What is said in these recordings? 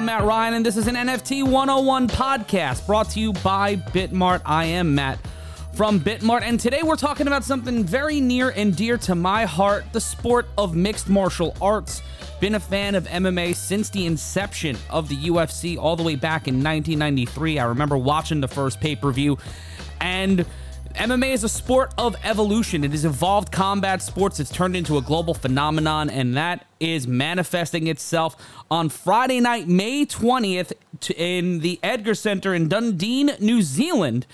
I'm Matt Ryan, and this is an NFT 101 podcast brought to you by Bitmart. I am Matt from Bitmart, and today we're talking about something very near and dear to my heart the sport of mixed martial arts. Been a fan of MMA since the inception of the UFC all the way back in 1993. I remember watching the first pay per view, and MMA is a sport of evolution. It has evolved combat sports. It's turned into a global phenomenon, and that is manifesting itself on Friday night, May 20th, in the Edgar Center in Dundee, New Zealand,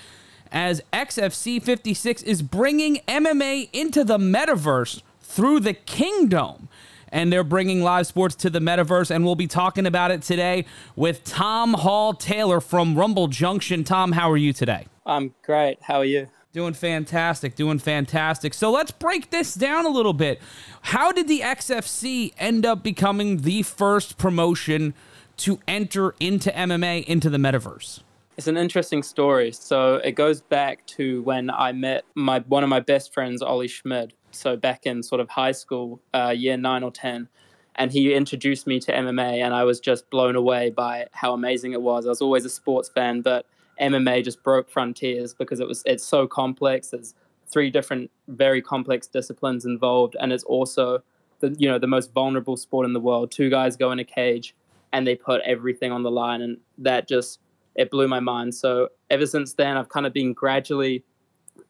as XFC 56 is bringing MMA into the metaverse through the kingdom And they're bringing live sports to the metaverse, and we'll be talking about it today with Tom Hall Taylor from Rumble Junction. Tom, how are you today? I'm great. How are you? Doing fantastic, doing fantastic. So let's break this down a little bit. How did the XFC end up becoming the first promotion to enter into MMA into the metaverse? It's an interesting story. So it goes back to when I met my one of my best friends, Ollie Schmid. So back in sort of high school, uh, year nine or ten, and he introduced me to MMA, and I was just blown away by how amazing it was. I was always a sports fan, but MMA just broke frontiers because it was it's so complex. There's three different very complex disciplines involved, and it's also the you know the most vulnerable sport in the world. Two guys go in a cage and they put everything on the line, and that just it blew my mind. So ever since then, I've kind of been gradually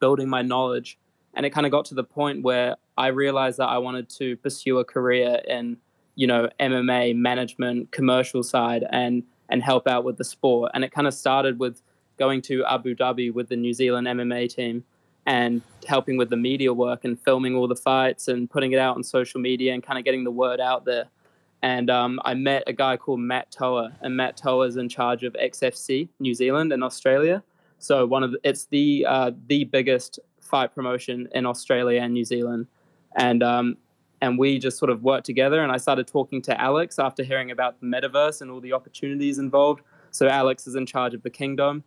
building my knowledge, and it kind of got to the point where I realized that I wanted to pursue a career in you know MMA management, commercial side, and and help out with the sport. And it kind of started with going to Abu Dhabi with the New Zealand MMA team and helping with the media work and filming all the fights and putting it out on social media and kind of getting the word out there. And um, I met a guy called Matt Toa, and Matt Toa is in charge of XFC New Zealand and Australia. So one of the, it's the uh, the biggest fight promotion in Australia and New Zealand, and um, and we just sort of worked together. And I started talking to Alex after hearing about the metaverse and all the opportunities involved. So Alex is in charge of the Kingdome,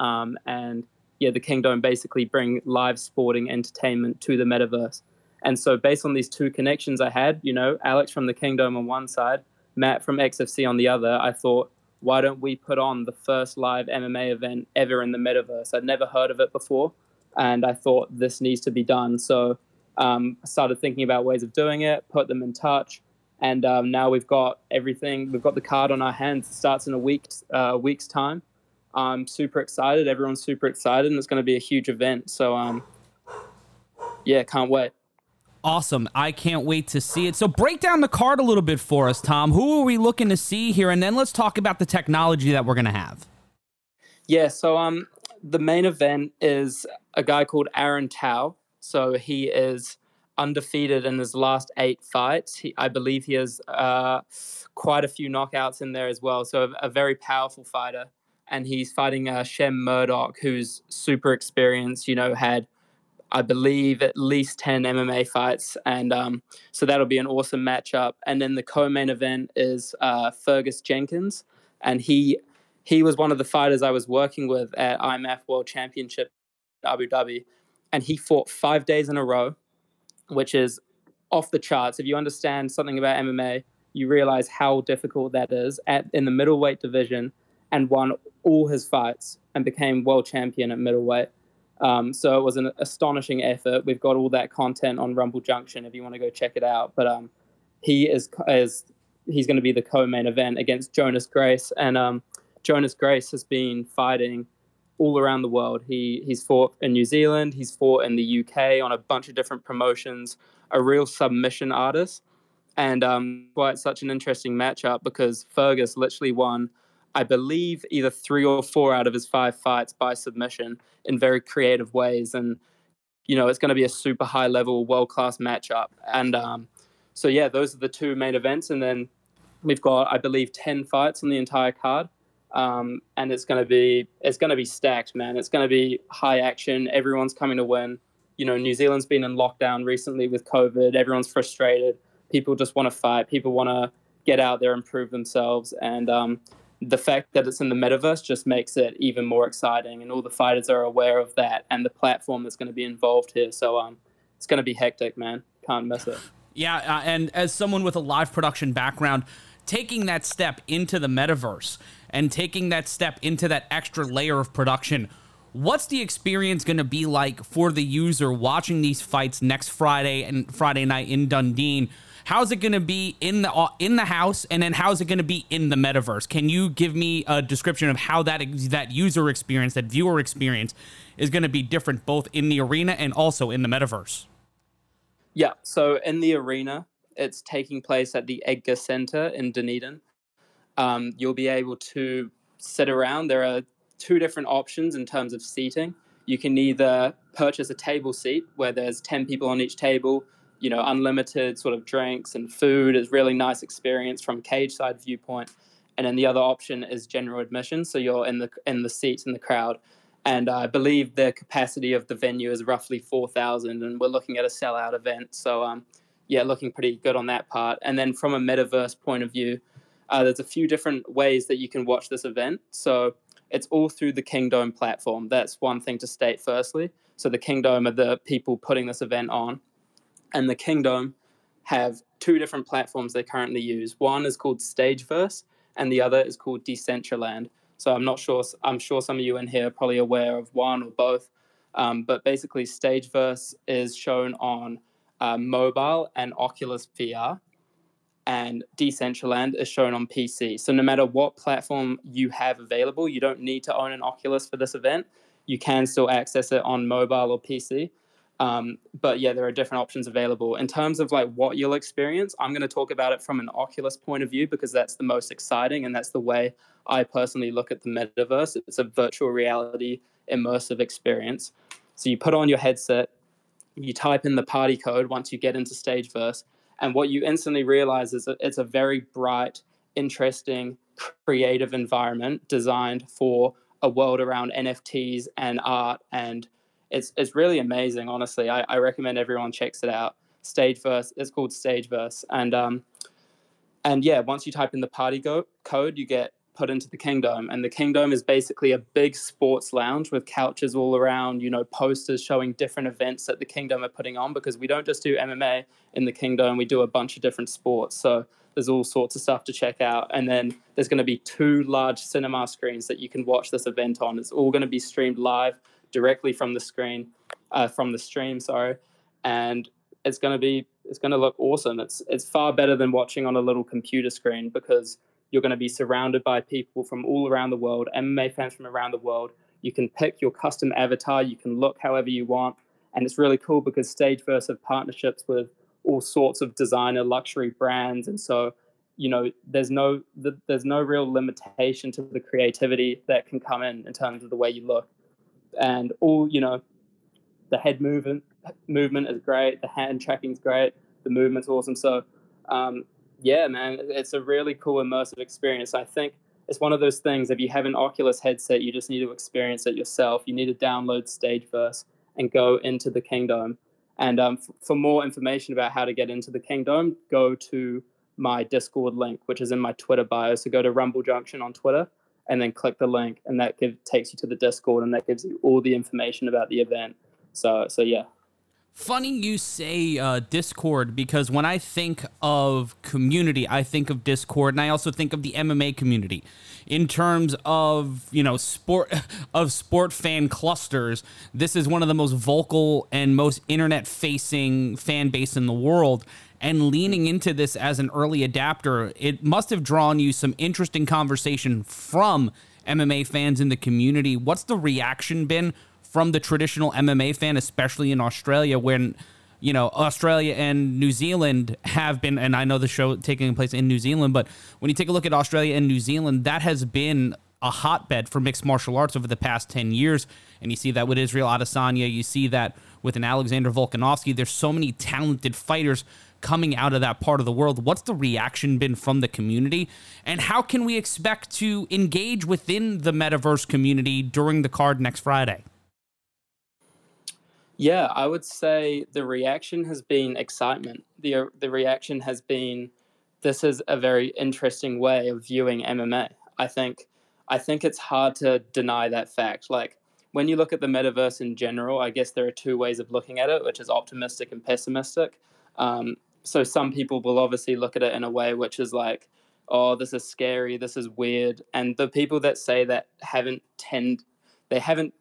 um, and yeah, the Kingdome basically bring live sporting entertainment to the metaverse. And so, based on these two connections I had, you know, Alex from the Kingdome on one side, Matt from XFC on the other, I thought, why don't we put on the first live MMA event ever in the metaverse? I'd never heard of it before, and I thought this needs to be done. So, um, I started thinking about ways of doing it, put them in touch, and um, now we've got everything. We've got the card on our hands. It starts in a week, uh, week's time, I'm super excited. Everyone's super excited, and it's going to be a huge event. So, um, yeah, can't wait. Awesome. I can't wait to see it. So, break down the card a little bit for us, Tom. Who are we looking to see here? And then let's talk about the technology that we're going to have. Yeah, so um, the main event is a guy called Aaron Tau. So, he is undefeated in his last eight fights. He, I believe he has uh, quite a few knockouts in there as well. So, a, a very powerful fighter and he's fighting uh, Shem Murdoch, who's super experienced. You know, had I believe at least ten MMA fights, and um, so that'll be an awesome matchup. And then the co-main event is uh, Fergus Jenkins, and he he was one of the fighters I was working with at IMMAF World Championship Abu Dhabi, and he fought five days in a row, which is off the charts. If you understand something about MMA, you realize how difficult that is at in the middleweight division and won all his fights and became world champion at middleweight. Um, so it was an astonishing effort. We've got all that content on Rumble Junction if you want to go check it out. But um, he is is he's going to be the co-main event against Jonas Grace, and um, Jonas Grace has been fighting all around the world. He he's fought in New Zealand, he's fought in the UK on a bunch of different promotions. A real submission artist, and um, why it's such an interesting matchup because Fergus literally won I believe, either three or four out of his five fights by submission in very creative ways. And, you know, it's going to be a super high level, world class matchup. And um, so, yeah, those are the two main events. And then we've got, I believe, 10 fights on the entire card. Um, and it's going to be it's going to be stacked, man. It's going to be high action. Everyone's coming to win. You know, New Zealand's been in lockdown recently with COVID. Everyone's frustrated. People just want to fight. People want to get out there and prove themselves. And um, the fact that it's in the metaverse just makes it even more exciting and all the fighters are aware of that and the platform that's going to be involved here so um it's going to be hectic man can't miss it yeah uh, and as someone with a live production background taking that step into the metaverse and taking that step into that extra layer of production. What's the experience going to be like for the user watching these fights next Friday and Friday night in Dundee? How's it going to be in the uh, in the house, and then how's it going to be in the metaverse? Can you give me a description of how that that user experience, that viewer experience, is going to be different both in the arena and also in the metaverse? Yeah, so in the arena, it's taking place at the Edgar Center in Dunedin. Um, you'll be able to sit around. There are two different options in terms of seating. You can either purchase a table seat where there's 10 people on each table you know, unlimited sort of drinks and food is really nice experience from cage side viewpoint. And then the other option is general admission, so you're in the in the seats in the crowd. And I believe the capacity of the venue is roughly four thousand, and we're looking at a sellout event. So um, yeah, looking pretty good on that part. And then from a metaverse point of view, uh, there's a few different ways that you can watch this event. So it's all through the Kingdom platform. That's one thing to state firstly. So the Kingdom are the people putting this event on and the kingdom have two different platforms they currently use. One is called Stageverse, and the other is called Decentraland. So I'm not sure. I'm sure some of you in here are probably aware of one or both. Um, but basically, Stageverse is shown on uh, mobile and Oculus VR, and Decentraland is shown on PC. So no matter what platform you have available, you don't need to own an Oculus for this event. You can still access it on mobile or PC. Um, but yeah, there are different options available. In terms of like what you'll experience, I'm going to talk about it from an Oculus point of view because that's the most exciting and that's the way I personally look at the metaverse. It's a virtual reality immersive experience. So you put on your headset, you type in the party code once you get into Stageverse, and what you instantly realize is that it's a very bright, interesting, creative environment designed for a world around NFTs and art and it's it's really amazing. Honestly, I, I recommend everyone checks it out. Stageverse. It's called Stageverse, and um, and yeah, once you type in the party go- code, you get put into the kingdom and the kingdom is basically a big sports lounge with couches all around. You know, posters showing different events that the kingdom are putting on because we don't just do MMA in the kingdom We do a bunch of different sports. So there's all sorts of stuff to check out. And then there's going to be two large cinema screens that you can watch this event on. It's all going to be streamed live directly from the screen, uh, from the stream, sorry, and it's going to be it's going to look awesome. It's it's far better than watching on a little computer screen because you're going to be surrounded by people from all around the world, MMA fans from around the world. You can pick your custom avatar. You can look however you want, and it's really cool because Stageverse have partnerships with all sorts of designer luxury brands, and so you know there's no there's no real limitation to the creativity that can come in in terms of the way you look and all you know, the head movement movement is great, the hand tracking is great, the movement's awesome. So, um, yeah, man, it's a really cool immersive experience. I think it's one of those things. If you have an Oculus headset, you just need to experience it yourself. You need to download Stageverse and go into the kingdom. And um, f- for more information about how to get into the kingdom, go to my Discord link, which is in my Twitter bio. So go to Rumble Junction on Twitter and then click the link, and that give, takes you to the Discord, and that gives you all the information about the event. So, so yeah. Funny you say uh, Discord because when I think of community, I think of Discord, and I also think of the MMA community in terms of you know sport of sport fan clusters. This is one of the most vocal and most internet facing fan base in the world and leaning into this as an early adapter, it must have drawn you some interesting conversation from MMA fans in the community. What's the reaction been from the traditional MMA fan, especially in Australia, when you know Australia and New Zealand have been, and I know the show taking place in New Zealand, but when you take a look at Australia and New Zealand, that has been a hotbed for mixed martial arts over the past 10 years. And you see that with Israel Adesanya, you see that with an Alexander Volkanovski. There's so many talented fighters coming out of that part of the world. What's the reaction been from the community? And how can we expect to engage within the metaverse community during the card next Friday? Yeah, I would say the reaction has been excitement. The the reaction has been this is a very interesting way of viewing MMA. I think I think it's hard to deny that fact. Like when you look at the metaverse in general, I guess there are two ways of looking at it, which is optimistic and pessimistic. Um, so some people will obviously look at it in a way which is like oh, this is scary, this is weird. And the people that say that haven't tend, they haven't,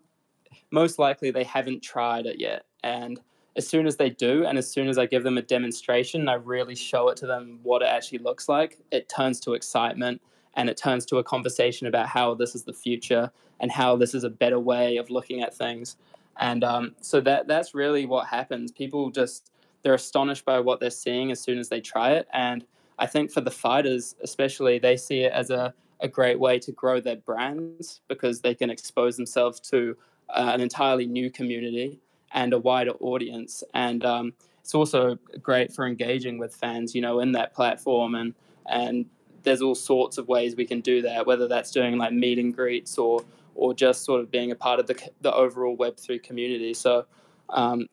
most likely they haven't tried it yet. And as soon as they do, and as soon as I give them a demonstration, I really show it to them what it actually looks like, it turns to excitement and it turns to a conversation about how this is the future and how this is a better way of looking at things. And um, so that that's really what happens. People just they're astonished by what they're seeing as soon as they try it. And I think for the fighters, especially, they see it as a, a great way to grow their brands because they can expose themselves to uh, an entirely new community and a wider audience. And um, it's also great for engaging with fans, you know, in that platform. And and there's all sorts of ways we can do that, whether that's doing like meet and greets or or just sort of being a part of the the overall Web three community. So um,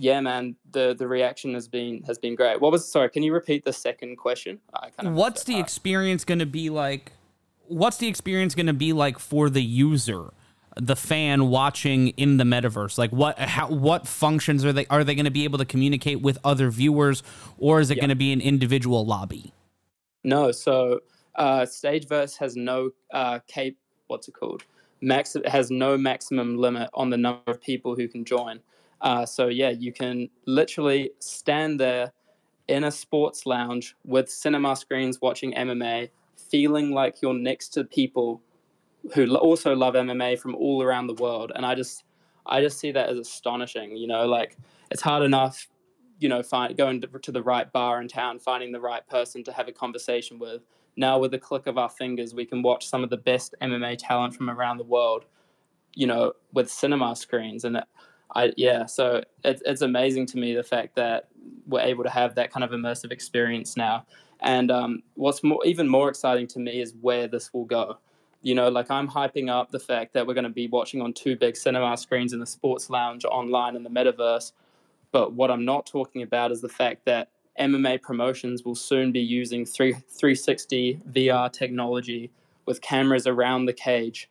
yeah, man, the the reaction has been has been great. What was sorry? Can you repeat the second question? Kind of What's the experience going to be like? What's the experience going to be like for the user, the fan watching in the metaverse? Like what how, what functions are they are they going to be able to communicate with other viewers, or is it going to be an individual lobby? No, so uh, Stageverse has no uh, cape. What's it called? Max has no maximum limit on the number of people who can join. Uh, so yeah, you can literally stand there in a sports lounge with cinema screens watching MMA, feeling like you're next to people who also love MMA from all around the world. And I just, I just see that as astonishing. You know, like it's hard enough, you know, find going to, the right bar in town, finding the right person to have a conversation with. Now, with the click of our fingers, we can watch some of the best MMA talent from around the world. You know, with cinema screens, and I yeah, so it's it's amazing to me the fact that we're able to have that kind of immersive experience now. And um, what's more, even more exciting to me is where this will go. You know, like I'm hyping up the fact that we're going to be watching on two big cinema screens in the sports lounge online in the metaverse. But what I'm not talking about is the fact that MMA promotions will soon be using 3, 360 VR technology with cameras around the cage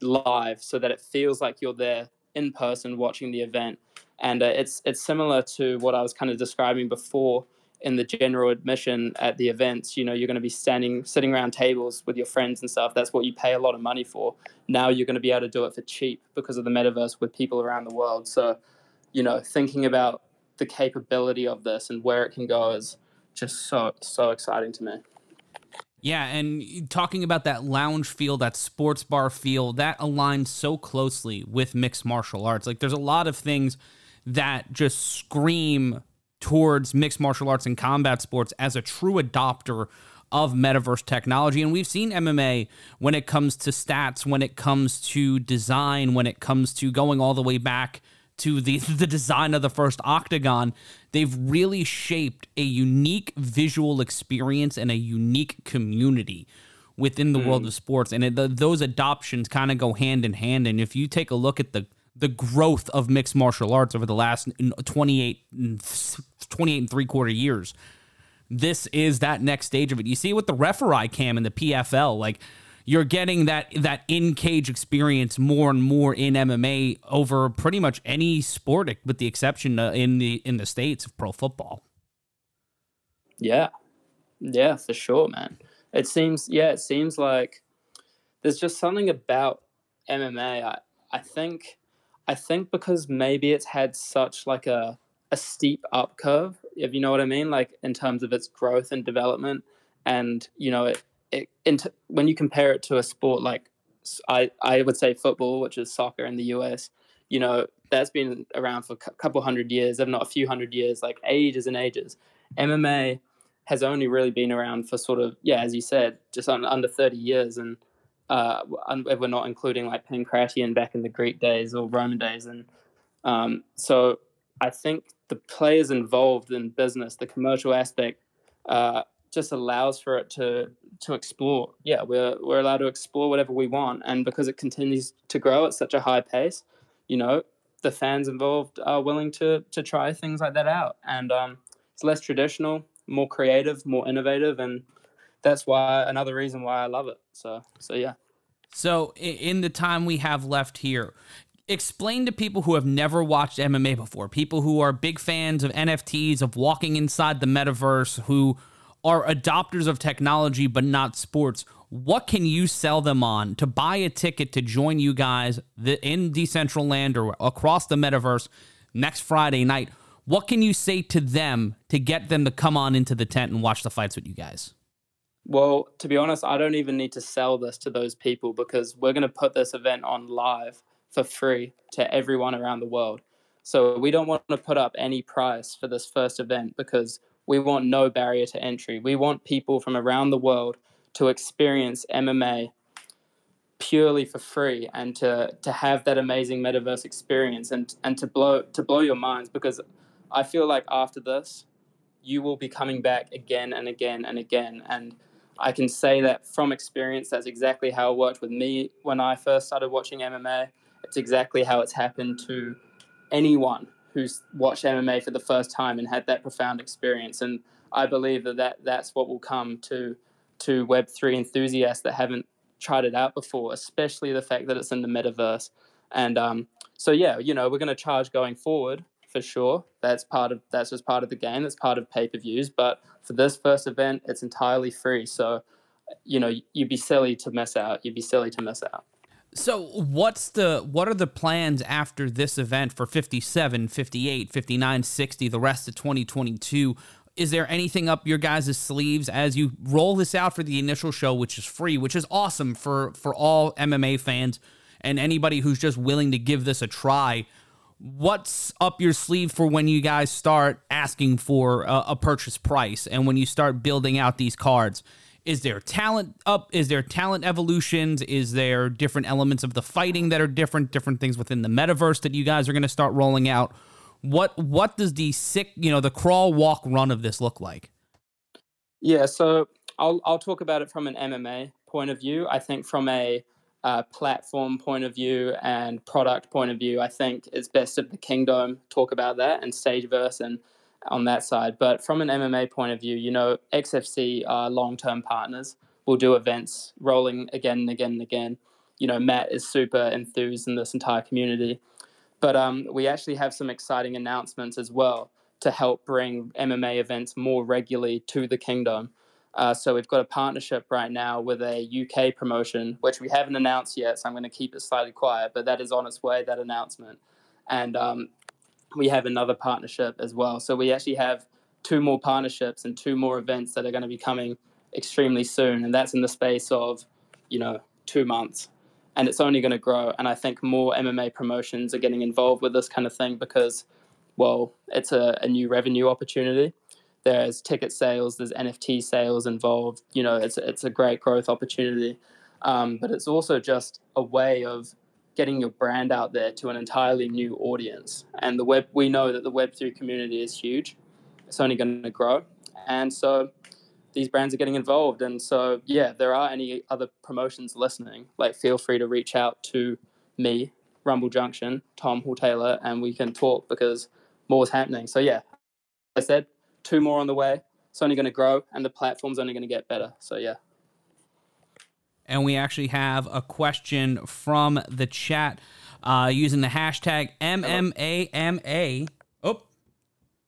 live so that it feels like you're there in person watching the event. And uh, it's it's similar to what I was kind of describing before in the general admission at the events. You know, you're going to be standing, sitting around tables with your friends and stuff. That's what you pay a lot of money for. Now you're going to be able to do it for cheap because of the metaverse with people around the world. So, you know, thinking about the capability of this and where it can go is just so so exciting to me. Yeah, and talking about that lounge feel, that sports bar feel, that aligns so closely with mixed martial arts. Like there's a lot of things that just scream towards mixed martial arts and combat sports as a true adopter of metaverse technology. And we've seen MMA when it comes to stats, when it comes to design, when it comes to going all the way back to the the design of the first octagon they've really shaped a unique visual experience and a unique community within the mm. world of sports. And it, the, those adoptions kind of go hand in hand. And if you take a look at the the growth of mixed martial arts over the last 28 28 and three quarter years this is that next stage of it. You see with the referee cam and the pfl like you're getting that that in cage experience more and more in MMA over pretty much any sport, with the exception uh, in the in the states of pro football. Yeah, yeah, for sure, man. It seems yeah, it seems like there's just something about MMA. I I think I think because maybe it's had such like a a steep up curve, if you know what I mean, like in terms of its growth and development, and you know it it, when you compare it to a sport like I, I would say football, which is soccer in the US, you know, that's been around for a couple hundred years, if not a few hundred years, like ages and ages. MMA has only really been around for sort of, yeah, as you said, just un, under 30 years. And uh, we're not including like Pankration back in the Greek days or Roman days. And um, so I think the players involved in business, the commercial aspect, uh, just allows for it to to explore. Yeah, we're we're allowed to explore whatever we want, and because it continues to grow at such a high pace, you know, the fans involved are willing to to try things like that out, and um, it's less traditional, more creative, more innovative, and that's why another reason why I love it. So so yeah. So in the time we have left here, explain to people who have never watched MMA before, people who are big fans of NFTs, of walking inside the metaverse, who are adopters of technology but not sports, what can you sell them on to buy a ticket to join you guys in Decentraland or across the metaverse next Friday night? What can you say to them to get them to come on into the tent and watch the fights with you guys? Well, to be honest, I don't even need to sell this to those people because we're going to put this event on live for free to everyone around the world. So we don't want to put up any price for this first event because we want no barrier to entry. We want people from around the world to experience MMA purely for free and to to have that amazing metaverse experience and and to blow to blow your minds because I feel like after this you will be coming back again and again and again. And I can say that from experience that's exactly how it worked with me when I first started watching MMA it's exactly how it's happened to anyone who's watched MMA for the first time and had that profound experience. And I believe that, that that's what will come to to Web3 enthusiasts that haven't tried it out before, especially the fact that it's in the metaverse. And um, so, yeah, you know, we're going to charge going forward for sure. That's part of that's just part of the game. That's part of pay per views. But for this first event, it's entirely free. So, you know, you'd be silly to miss out. You'd be silly to miss out. So what's the what are the plans after this event for 57, 58, 59, 60, the rest of 2022? Is there anything up your guys' sleeves as you roll this out for the initial show which is free, which is awesome for for all MMA fans and anybody who's just willing to give this a try? What's up your sleeve for when you guys start asking for a, a purchase price and when you start building out these cards? Is there talent up? Is there talent evolutions? Is there different elements of the fighting that are different different things within the metaverse that you guys are going to start rolling out? What what does the sick you know the crawl walk run of this look like? Yeah so i'll i'll talk about it from an mma point of view. I think from a uh, platform point of view and product point of view i think it's best of the kingdom talk about that and stageverse and on that side. But from an MMA point of view, you know, XFC are long term partners. We'll do events rolling again and again and again. You know, Matt is super enthused in this entire community. But um, we actually have some exciting announcements as well to help bring MMA events more regularly to the kingdom. Uh, so we've got a partnership right now with a UK promotion, which we haven't announced yet. So I'm going to keep it slightly quiet, but that is on its way. That announcement, and um, we have another partnership as well. So we actually have two more partnerships and two more events that are going to be coming extremely soon, and that's in the space of you know two months, and it's only going to grow. And I think more MMA promotions are getting involved with this kind of thing because, well, it's a, a new revenue opportunity. There's ticket sales, there's NFT sales involved. You know, it's it's a great growth opportunity, um, but it's also just a way of getting your brand out there to an entirely new audience. And the web, we know that the Web3 community is huge. It's only going to grow. And so these brands are getting involved. And so, yeah, if there are any other promotions listening, like feel free to reach out to me, Rumble Junction, Tom Hall Taylor, and we can talk because more is happening. So, yeah, I said two more on the way. It's only going to grow and the platform's only going to get better. So, yeah and we actually have a question from the chat uh, using the hashtag MMAMA. Oh,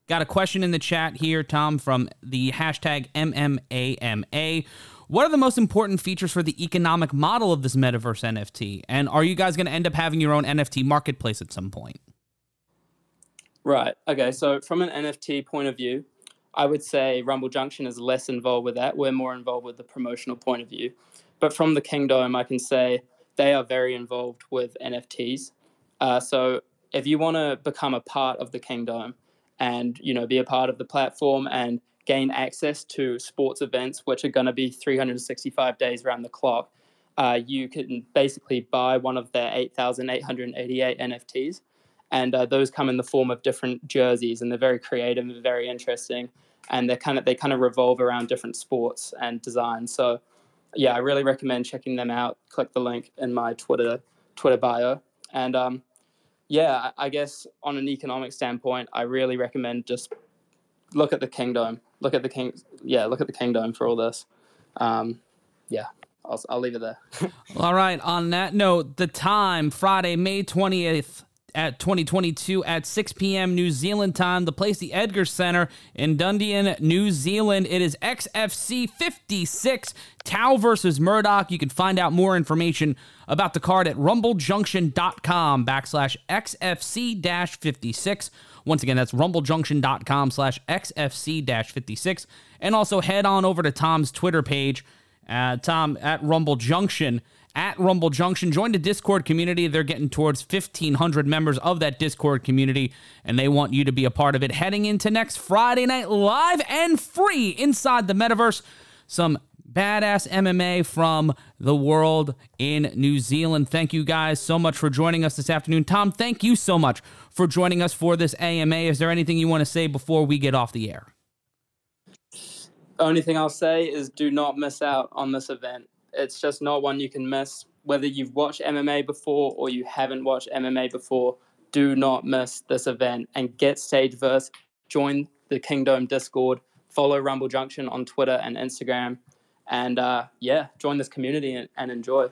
got a question in the chat here, Tom, from the hashtag MMAMA. What are the most important features for the economic model of this metaverse NFT? And are you guys going to end up having your own NFT marketplace at some point? Right. Okay. So, from an NFT point of view, I would say Rumble Junction is less involved with that. We're more involved with the promotional point of view. But from the Kingdom, I can say they are very involved with NFTs. Uh, so if you want to become a part of the Kingdom and you know be a part of the platform and gain access to sports events, which are going to be 365 days around the clock, uh, you can basically buy one of their 8,888 NFTs. And uh, those come in the form of different jerseys, and they're very creative and very interesting. And they kind of they kind of revolve around different sports and designs. So yeah, I really recommend checking them out. Click the link in my Twitter Twitter bio, and um, yeah, I guess on an economic standpoint, I really recommend just look at the kingdom. Look at the king. Yeah, look at the kingdom for all this. Um, yeah, I'll, I'll leave it there. all right. On that note, the time Friday, May twentieth at 2022 at 6 p.m. New Zealand time. The place, the Edgar Center in Dunedin, New Zealand. It is XFC 56, Tau versus Murdoch. You can find out more information about the card at rumblejunction.com backslash XFC 56. Once again, that's rumblejunction.com slash XFC 56. And also head on over to Tom's Twitter page, uh, Tom at Rumble Junction at Rumble Junction. Join the Discord community. They're getting towards 1,500 members of that Discord community, and they want you to be a part of it heading into next Friday night live and free inside the metaverse. Some badass MMA from the world in New Zealand. Thank you guys so much for joining us this afternoon. Tom, thank you so much for joining us for this AMA. Is there anything you want to say before we get off the air? Only thing I'll say is do not miss out on this event. It's just not one you can miss. Whether you've watched MMA before or you haven't watched MMA before, do not miss this event and get Stageverse. Join the Kingdom Discord. Follow Rumble Junction on Twitter and Instagram. And uh, yeah, join this community and, and enjoy.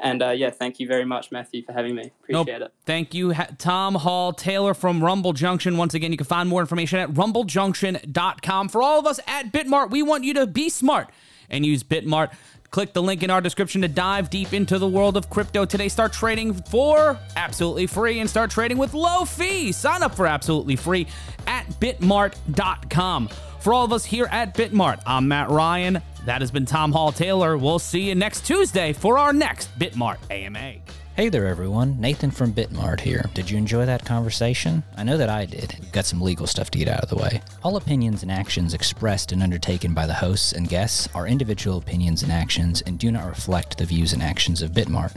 And uh, yeah, thank you very much, Matthew, for having me. Appreciate nope. it. Thank you, Tom Hall Taylor from Rumble Junction. Once again, you can find more information at rumblejunction.com. For all of us at Bitmart, we want you to be smart and use Bitmart. Click the link in our description to dive deep into the world of crypto today. Start trading for absolutely free and start trading with low fees. Sign up for absolutely free at bitmart.com. For all of us here at Bitmart, I'm Matt Ryan. That has been Tom Hall Taylor. We'll see you next Tuesday for our next Bitmart AMA. Hey there, everyone. Nathan from Bitmart here. Did you enjoy that conversation? I know that I did. Got some legal stuff to get out of the way. All opinions and actions expressed and undertaken by the hosts and guests are individual opinions and actions and do not reflect the views and actions of Bitmart.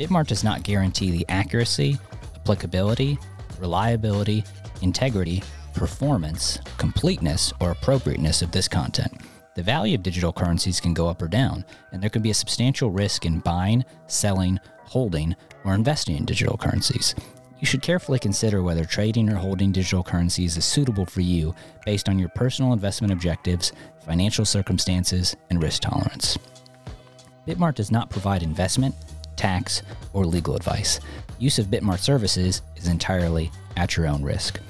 Bitmart does not guarantee the accuracy, applicability, reliability, integrity, performance, completeness, or appropriateness of this content. The value of digital currencies can go up or down, and there can be a substantial risk in buying, selling, holding, or investing in digital currencies. You should carefully consider whether trading or holding digital currencies is suitable for you based on your personal investment objectives, financial circumstances, and risk tolerance. Bitmart does not provide investment, tax, or legal advice. Use of Bitmart services is entirely at your own risk.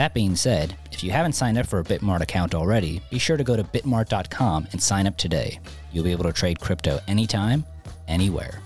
That being said, if you haven't signed up for a Bitmart account already, be sure to go to bitmart.com and sign up today. You'll be able to trade crypto anytime, anywhere.